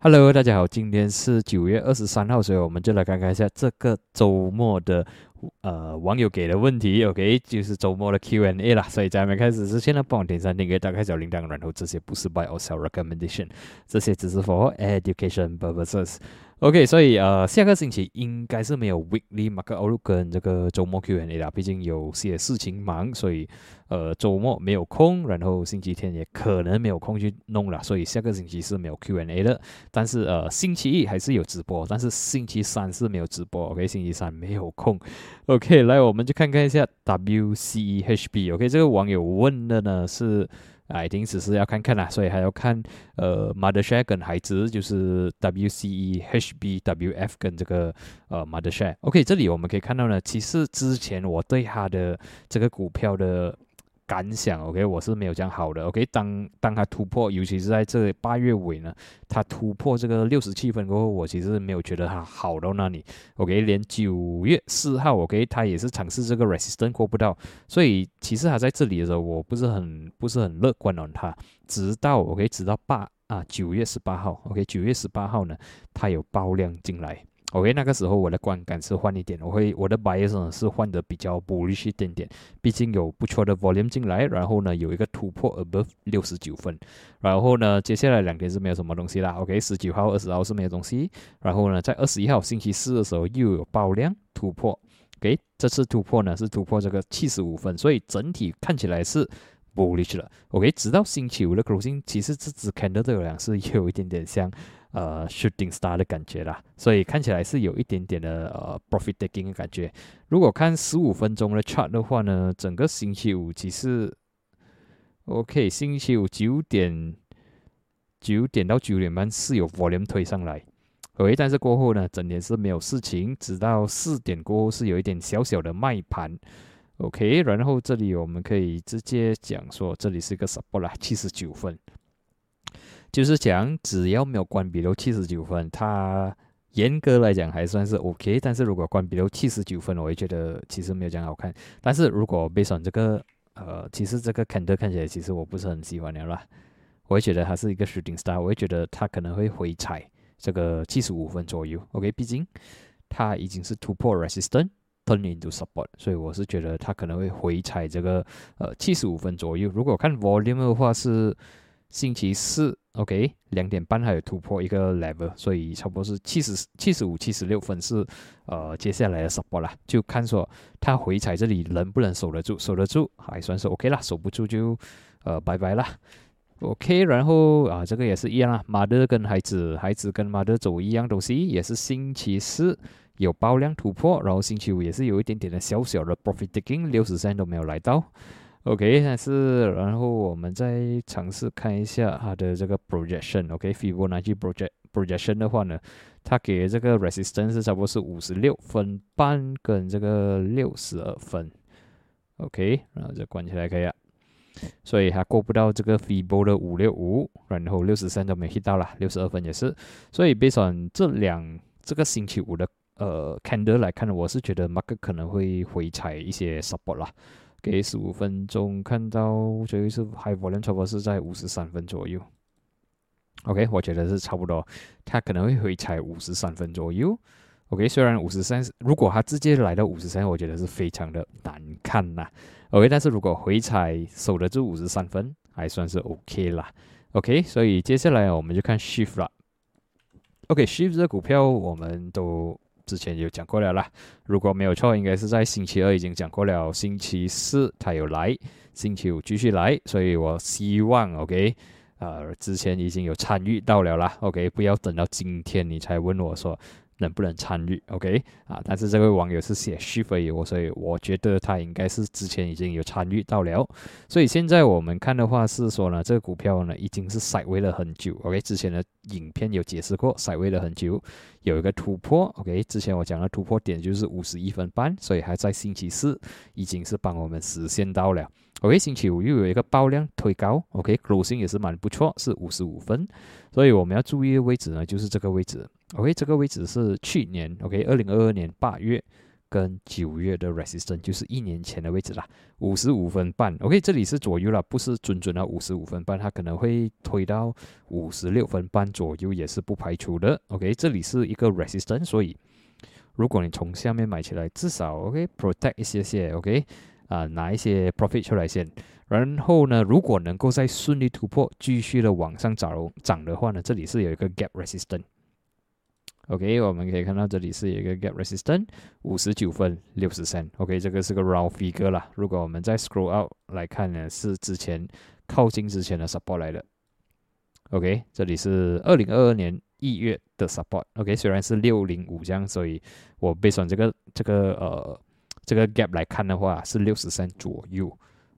Hello，大家好，今天是九月二十三号，所以我们就来看看一下这个周末的呃网友给的问题，OK，就是周末的 Q&A 啦。所以在没开始之前呢，帮我点赞、订阅、打开小铃铛，然后这些不是 by or sell recommendation，这些只是 for education purposes。OK，所以呃，下个星期应该是没有 Weekly Market Outlook 跟这个周末 Q&A 啦，毕竟有些事情忙，所以呃周末没有空，然后星期天也可能没有空去弄了，所以下个星期是没有 Q&A 的。但是呃，星期一还是有直播，但是星期三是没有直播。OK，星期三没有空。OK，来我们就看看一下 WCHB。OK，这个网友问的呢是。啊，一定只是要看看啦，所以还要看呃，mother share 跟孩子，就是 WCE、HB、WF 跟这个呃 mother share。OK，这里我们可以看到呢，其实之前我对它的这个股票的。感想，OK，我是没有讲好的，OK，当当他突破，尤其是在这八月尾呢，他突破这个六十七分过后，我其实没有觉得他好到那里，OK，连九月四号，OK，他也是尝试这个 resistance 过不到，所以其实他在这里的时候，我不是很不是很乐观哦，他直到 OK，直到八啊九月十八号，OK，九月十八号呢，他有爆量进来。OK，那个时候我的观感是换一点，我会我的 bias 呢是换的比较 bullish 一点点，毕竟有不错的 volume 进来，然后呢有一个突破 above 六十九分，然后呢接下来两天是没有什么东西啦。OK，十九号、二十号是没有东西，然后呢在二十一号星期四的时候又有爆量突破，OK，这次突破呢是突破这个七十五分，所以整体看起来是 bullish 了。OK，直到星期五的 closing，其实这只 candle 对我来讲是有一点点像。呃，shooting star 的感觉啦，所以看起来是有一点点的呃 profit taking 的感觉。如果看十五分钟的 chart 的话呢，整个星期五其实 OK，星期五九点九点到九点半是有 volume 推上来，OK，但是过后呢，整天是没有事情，直到四点过后是有一点小小的卖盘，OK，然后这里我们可以直接讲说，这里是一个 support 啦，七十九分。就是讲，只要没有关闭六七十九分，它严格来讲还算是 OK。但是如果关闭六七十九分，我会觉得其实没有这样好看。但是如果被选这个，呃，其实这个 candle 看起来其实我不是很喜欢的啦。我会觉得它是一个 shooting star，我会觉得它可能会回踩这个七十五分左右。OK，毕竟它已经是突破 resistance，turn into support，所以我是觉得它可能会回踩这个呃七十五分左右。如果看 volume 的话是。星期四，OK，两点半还有突破一个 level，所以差不多是七十七十五、七十六分是呃接下来的 support 啦，就看说它回踩这里能不能守得住，守得住还算是 OK 啦，守不住就呃拜拜啦。OK，然后啊这个也是一样啊，mother 跟孩子，孩子跟 mother 走一样东西，也是星期四有爆量突破，然后星期五也是有一点点的小小的 profit taking，六十三都没有来到。OK，但是然后我们再尝试看一下它的这个 projection。OK，Fibonacci project projection 的话呢，它给这个 resistance 差不多是五十六分半跟这个六十二分。OK，然后再关起来可以啊。所以它过不到这个 Fib 的五六五，然后六十三都没 hit 到了，六十二分也是。所以 based on 这两这个星期五的呃 candle 来看呢，我是觉得 Mark 可能会回踩一些 support 啦。给十五分钟，看到这一次 high volume 差不多是在五十三分左右。OK，我觉得是差不多，它可能会回踩五十三分左右。OK，虽然五十三，如果它直接来到五十三，我觉得是非常的难看呐。OK，但是如果回踩守得住五十三分，还算是 OK 啦。OK，所以接下来我们就看 Shift 了。OK，Shift 这股票我们都。之前有讲过了啦，如果没有错，应该是在星期二已经讲过了。星期四他有来，星期五继续来，所以我希望，OK，呃，之前已经有参与到了啦，OK，不要等到今天你才问我说。能不能参与？OK 啊，但是这位网友是写续费我，所以我觉得他应该是之前已经有参与到了。所以现在我们看的话是说呢，这个股票呢已经是塞位了很久。OK，之前的影片有解释过，塞位了很久，有一个突破。OK，之前我讲的突破点就是五十一分半，所以还在星期四已经是帮我们实现到了。OK，星期五又有一个爆量推高，OK 重心也是蛮不错，是五十五分，所以我们要注意的位置呢，就是这个位置。OK，这个位置是去年 OK，二零二二年八月跟九月的 resistance 就是一年前的位置啦，五十五分半。OK，这里是左右了，不是准准的五十五分半，它可能会推到五十六分半左右，也是不排除的。OK，这里是一个 resistance，所以如果你从下面买起来，至少 OK protect 一些些 OK 啊，拿一些 profit 出来先。然后呢，如果能够再顺利突破，继续的往上涨涨的话呢，这里是有一个 gap resistance。OK，我们可以看到这里是有一个 gap resistance，五十九分六十三。OK，这个是个 round figure 啦。如果我们再 scroll out 来看呢，是之前靠近之前的 support 来的。OK，这里是二零二二年一月的 support。OK，虽然是六零五这样，所以我背上这个这个呃这个 gap 来看的话，是六十三左右。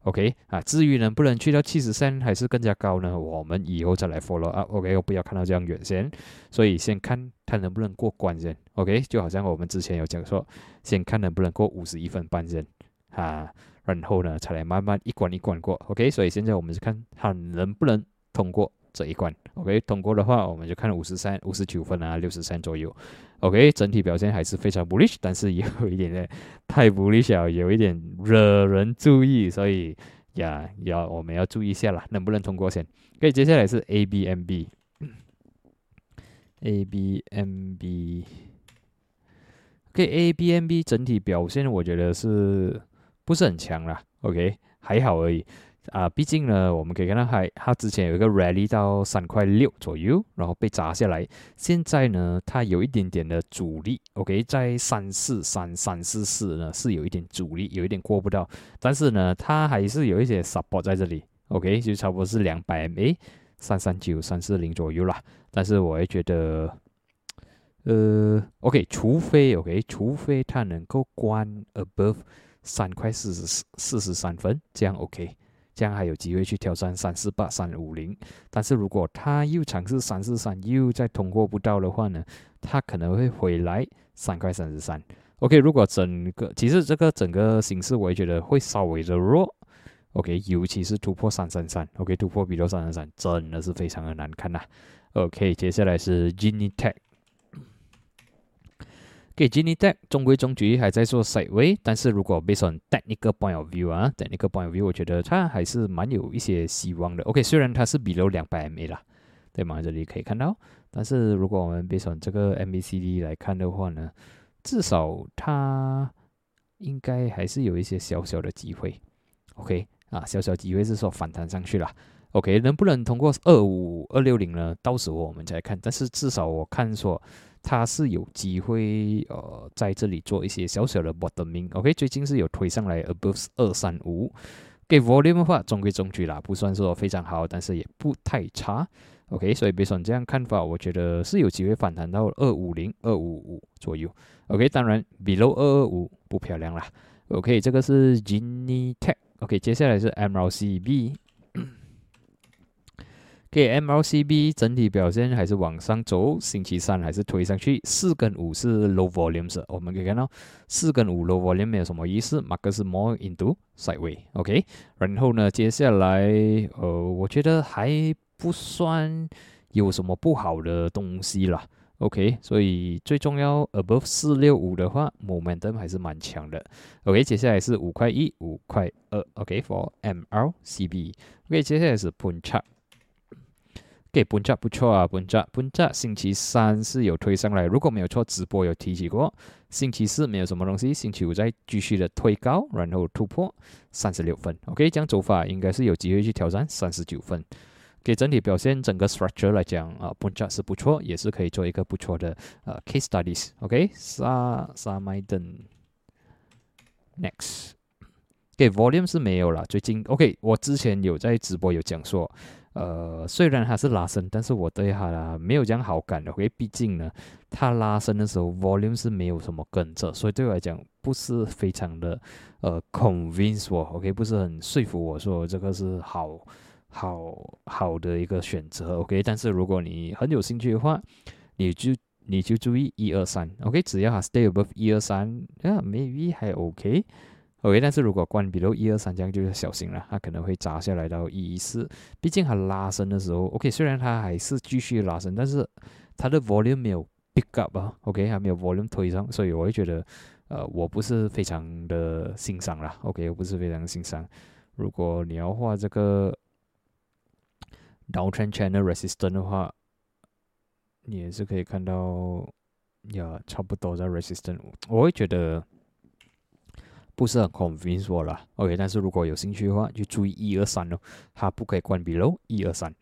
OK 啊，至于能不能去到七十三还是更加高呢？我们以后再来 follow up。OK，我不要看到这样远先，所以先看它能不能过关先。OK，就好像我们之前有讲说，先看能不能过五十一分半先啊，然后呢才来慢慢一关一关过。OK，所以现在我们是看它能不能通过。这一关，OK，通过的话，我们就看五十三、五十九分啊，六十三左右，OK，整体表现还是非常 bullish，但是有一点点 太 bullish 了，有一点惹人注意，所以呀，要我们要注意一下啦，能不能通过先？OK，接下来是 ABMB，ABMB，OK，ABMB 整体表现我觉得是不是很强啦，OK，还好而已。啊，毕竟呢，我们可以看到，还它之前有一个 rally 到三块六左右，然后被砸下来。现在呢，它有一点点的阻力，OK，在三四三三四四呢是有一点阻力，有一点过不到。但是呢，它还是有一些 support 在这里，OK，就差不多是两百 MA 三三九三四零左右啦。但是我也觉得，呃，OK，除非 OK，除非它能够关 above 三块四十四十三分，这样 OK。这样还有机会去挑战三四八三五零，但是如果他又尝试三四三又再通过不到的话呢，他可能会回来三块三十三。OK，如果整个其实这个整个形势我也觉得会稍微的弱。OK，尤其是突破三三三，OK 突破比如三三三真的是非常的难看呐。OK，接下来是 Genetech。G i n i t e c 中规中矩，还在做 side way，但是如果 based on technical point of view 啊，technical point of view，我觉得它还是蛮有一些希望的。OK，虽然它是 below 两百 MA 啦，对吗？这里可以看到，但是如果我们 based on 这个 MACD 来看的话呢，至少它应该还是有一些小小的机会。OK，啊，小小机会是说反弹上去了。OK，能不能通过二五二六零呢？到时候我们再看。但是至少我看说。它是有机会，呃，在这里做一些小小的 bottoming。OK，最近是有推上来 above 二三五。给 volume 的话，中规中矩啦，不算说非常好，但是也不太差。OK，所以别说你这样看法，我觉得是有机会反弹到二五零、二五五左右。OK，当然 below 二二五不漂亮啦。OK，这个是 Genie Tech。OK，接下来是 MLCB。给 MLCB 整体表现还是往上走，星期三还是推上去，四跟五是 low volumes，我们可以看到四跟五 low volume 没有什么意思，马克是 more into sideways，OK，然后呢，接下来呃，我觉得还不算有什么不好的东西啦 o k 所以最重要 above 四六五的话，momentum 还是蛮强的，OK，接下来是五块一、五块二，OK，for MLCB，OK，接下来是 Punch。给本价不错啊，本价本价星期三是有推上来，如果没有错，直播有提起过。星期四没有什么东西，星期五再继续的推高，然后突破三十六分。OK，这样走法应该是有机会去挑战三十九分。给整体表现，整个 structure 来讲啊，本价是不错，也是可以做一个不错的呃 case studies。OK，沙沙麦登，next，给 volume 是没有了，最近 OK，我之前有在直播有讲说。呃，虽然它是拉伸，但是我对它没有这样好感的，因为毕竟呢，它拉伸的时候 volume 是没有什么跟着，所以对我来讲不是非常的呃 convince 我，OK，不是很说服我说这个是好好好的一个选择，OK，但是如果你很有兴趣的话，你就你就注意一二三，OK，只要它 stay above 一二三，啊，maybe 还 OK。OK，但是如果关比如一二三这样就要小心了，它可能会砸下来到一一四。毕竟它拉伸的时候，OK，虽然它还是继续拉伸，但是它的 volume 没有 pick up 啊，OK，还没有 volume 推上，所以我会觉得，呃，我不是非常的欣赏啦，OK，我不是非常欣赏。如果你要画这个 downtrend channel resistance 的话，你也是可以看到，呀，差不多在 resistance，我会觉得不是很 convince 我啦，OK，但是如果有兴趣的话，就注意一二三哦，它不可以关闭喽，一二三。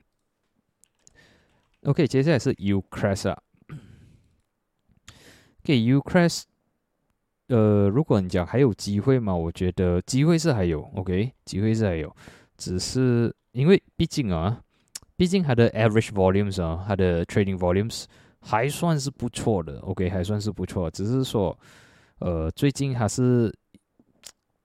OK，接下来是 U crest 啊，给 U crest。呃，如果你讲还有机会嘛，我觉得机会是还有，OK，机会是还有，只是因为毕竟啊，毕竟它的 average volumes 啊，它的 trading volumes 还算是不错的，OK，还算是不错，只是说，呃，最近还是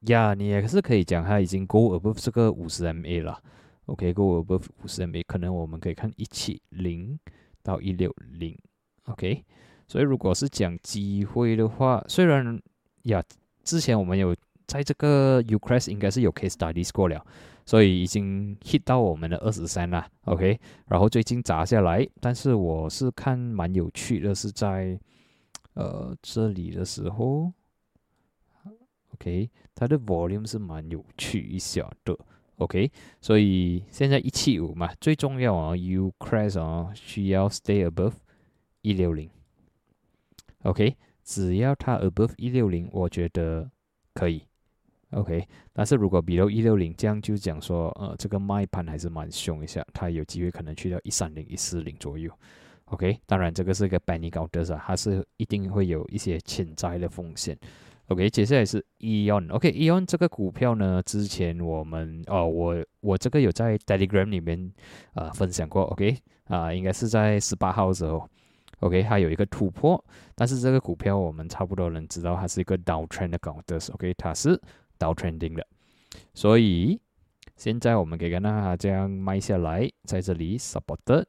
呀，你也是可以讲它已经 go above 这个五十 MA 了，OK，go above 五十 MA，可能我们可以看一七零到一六零，OK，所以如果是讲机会的话，虽然呀，之前我们有在这个 Ucrash 应该是有 case studies 过了，所以已经 hit 到我们的二十三了，OK。然后最近砸下来，但是我是看蛮有趣的，是在呃这里的时候，OK，它的 volume 是蛮有趣一下的，OK。所以现在一七五嘛，最重要啊，Ucrash 啊需要 stay above 一六零，OK。只要它 above 一六零，我觉得可以，OK。但是如果 below 一六零，这样就讲说，呃，这个卖盘还是蛮凶一下，它有机会可能去到一三零、一四零左右，OK。当然这个是一个 penny counters 啊，它是一定会有一些潜在的风险，OK。接下来是 Eon，OK，Eon 这个股票呢，之前我们哦，我我这个有在 Telegram 里面啊分享过，OK，啊，应该是在十八号的时候。OK，它有一个突破，但是这个股票我们差不多能知道它是一个 downtrend 的高的，OK，它是 downtrending 的，所以现在我们可以看到它这样卖下来，在这里 supported，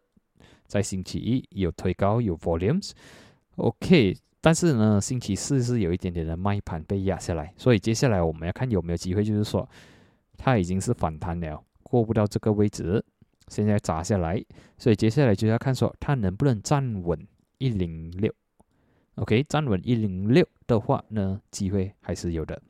在星期一有推高有 volumes，OK，但是呢，星期四是有一点点的卖盘被压下来，所以接下来我们要看有没有机会，就是说它已经是反弹了，过不到这个位置，现在砸下来，所以接下来就要看说它能不能站稳。一零六，OK，站稳一零六的话呢，机会还是有的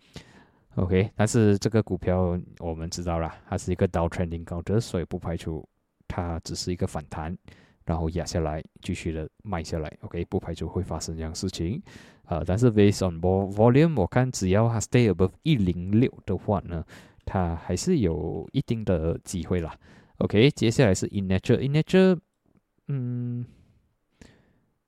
，OK。但是这个股票我们知道了，它是一个 downtrending 高的，所以不排除它只是一个反弹，然后压下来，继续的卖下来，OK，不排除会发生这样事情。呃，但是 based on volume，我看只要它 stay above 一零六的话呢，它还是有一定的机会啦。OK，接下来是 in nature，in nature，嗯。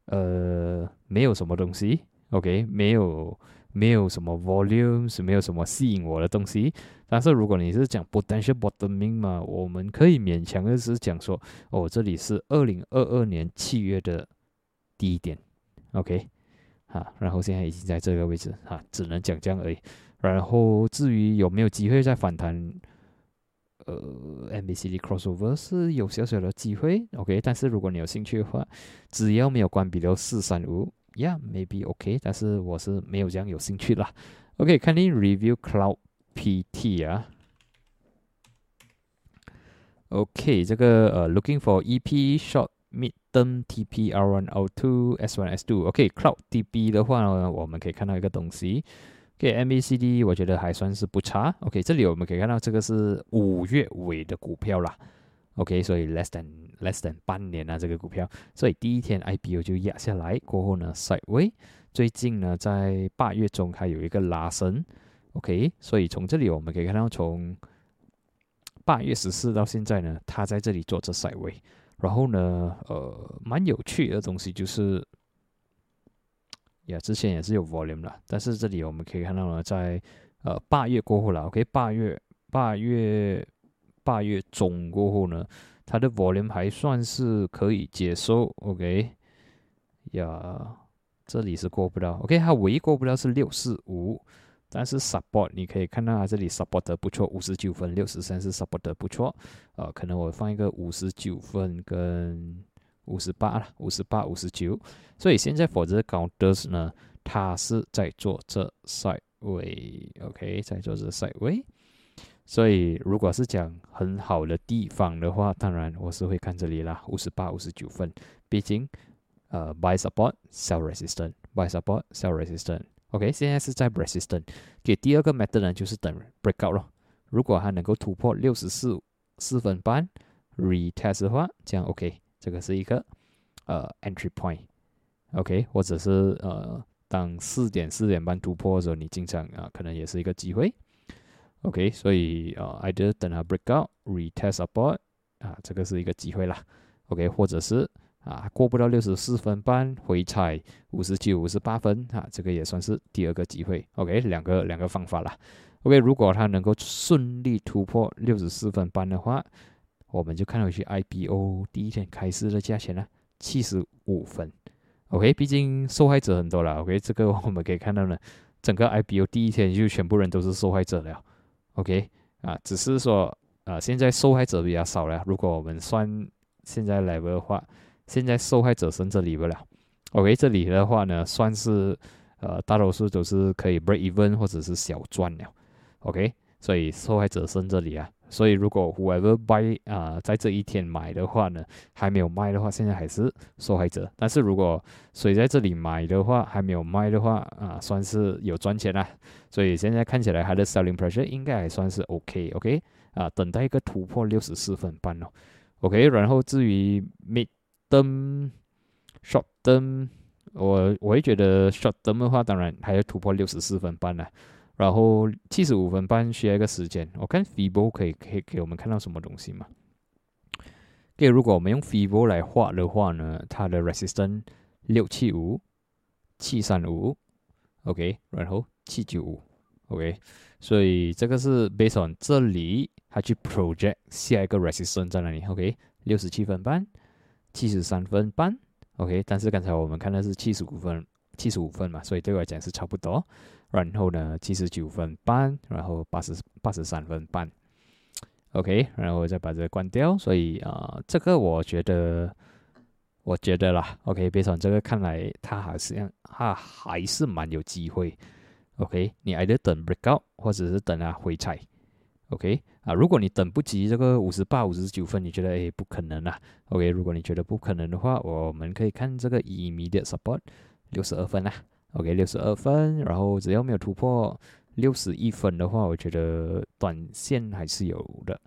呃，没有什么东西，OK，没有，没有什么 volumes，没有什么吸引我的东西。但是如果你是讲 potential bottoming 嘛，我们可以勉强的是讲说，哦，这里是二零二二年七月的低点，OK，哈，然后现在已经在这个位置，哈，只能讲这样而已。然后至于有没有机会再反弹？呃，MACD crossover 是有小小的机会，OK。但是如果你有兴趣的话，只要没有关闭到四三五，Yeah，maybe OK。但是我是没有这样有兴趣啦。OK，看你 review Cloud PT 啊。OK，这个呃，looking for EP short mid term TP R1 R2 S1 S2。OK，Cloud TP 的话呢，我们可以看到一个东西。OK，MACD 我觉得还算是不差。OK，这里我们可以看到这个是五月尾的股票啦。OK，所以 less than less than 半年啊，这个股票，所以第一天 IPO 就压下来，过后呢，sideway，最近呢在八月中还有一个拉升。OK，所以从这里我们可以看到，从八月十四到现在呢，它在这里做着 sideway，然后呢，呃，蛮有趣的东西就是。呀，之前也是有 volume 的，但是这里我们可以看到呢，在呃八月过后了，OK，八月八月八月中过后呢，它的 volume 还算是可以接受，OK，呀，这里是过不到，OK，它唯一过不了是六四五，但是 support 你可以看到它这里 support 的不错，五十九分，六十三是 support 的不错，呃，可能我放一个五十九分跟。五十八了，五十八、五十九，所以现在否则高德呢，它是在做这 side。位，OK，在做这 side 位。所以如果是讲很好的地方的话，当然我是会看这里啦，五十八、五十九分。毕竟，呃，buy support, sell resistance, buy support, sell resistance。OK，现在是在 resistance。给第二个 method 呢，就是等 breakout 咯。如果它能够突破六十四四分半 retest 的话，这样 OK，这个是一个呃 entry point。OK，或者是呃当四点四点半突破的时候，你进场啊，可能也是一个机会。OK，所以呃，either 等它 breakout retest support 啊，这个是一个机会啦。OK，或者是啊过不到六十四分半回踩五十九、五十八分啊，这个也算是第二个机会。OK，两个两个方法啦。OK，如果它能够顺利突破六十四分半的话，我们就看回去 IPO 第一天开市的价钱呢，七十五分。OK，毕竟受害者很多了。OK，这个我们可以看到呢，整个 IPO 第一天就全部人都是受害者了。OK，啊，只是说啊，现在受害者比较少了。如果我们算现在 level 的话，现在受害者剩这里不了。OK，这里的话呢，算是呃大多数都是可以 break even 或者是小赚了。OK，所以受害者剩这里啊，所以如果 whoever buy 啊，在这一天买的话呢，还没有卖的话，现在还是受害者。但是如果谁在这里买的话，还没有卖的话啊，算是有赚钱啦。所以现在看起来它的 selling pressure 应该还算是 OK，OK 啊，等待一个突破六十四分半哦。OK，然后至于 mid term、short term，我我会觉得 short term 的话，当然还要突破六十四分半了。然后七十五分半需要一个时间，我看 Fibo 可以可以给我们看到什么东西嘛？给如果我们用 Fibo 来画的话呢，它的 resistance 六七五、七三五，OK，然后七九五，OK，所以这个是 based on 这里它去 project 下一个 resistance 在哪里？OK，六十七分半、七十三分半，OK，但是刚才我们看的是七十五分、七十五分嘛，所以对我来讲是差不多。然后呢，七十九分半，然后八十八十三分半，OK，然后再把这个关掉。所以啊，这个我觉得，我觉得啦，OK，别从这个看来，它好像它还是蛮有机会，OK，你还得等 breakout，或者是等它回踩，OK，啊，如果你等不及这个五十八、五十九分，你觉得诶不可能啊，OK，如果你觉得不可能的话，我们可以看这个 immediate support 六十二分啦。OK，六十二分，然后只要没有突破六十一分的话，我觉得短线还是有的。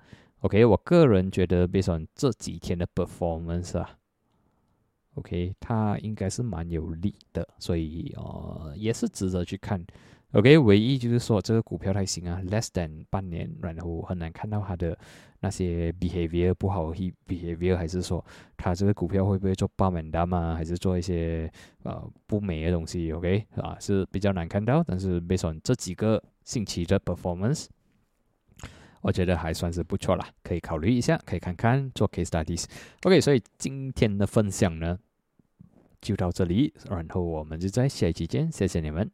OK，我个人觉得，比上这几天的 performance 啊，OK，它应该是蛮有利的，所以呃，也是值得去看。OK，唯一就是说这个股票还行啊，less than 半年，然后很难看到它的那些 behavior 不好，he，behavior 还是说它这个股票会不会做爆满单啊，还是做一些呃不美的东西？OK，啊是比较难看到，但是 based on 这几个星期的 performance，我觉得还算是不错啦，可以考虑一下，可以看看做 case studies。OK，所以今天的分享呢就到这里，然后我们就在下一期见，谢谢你们。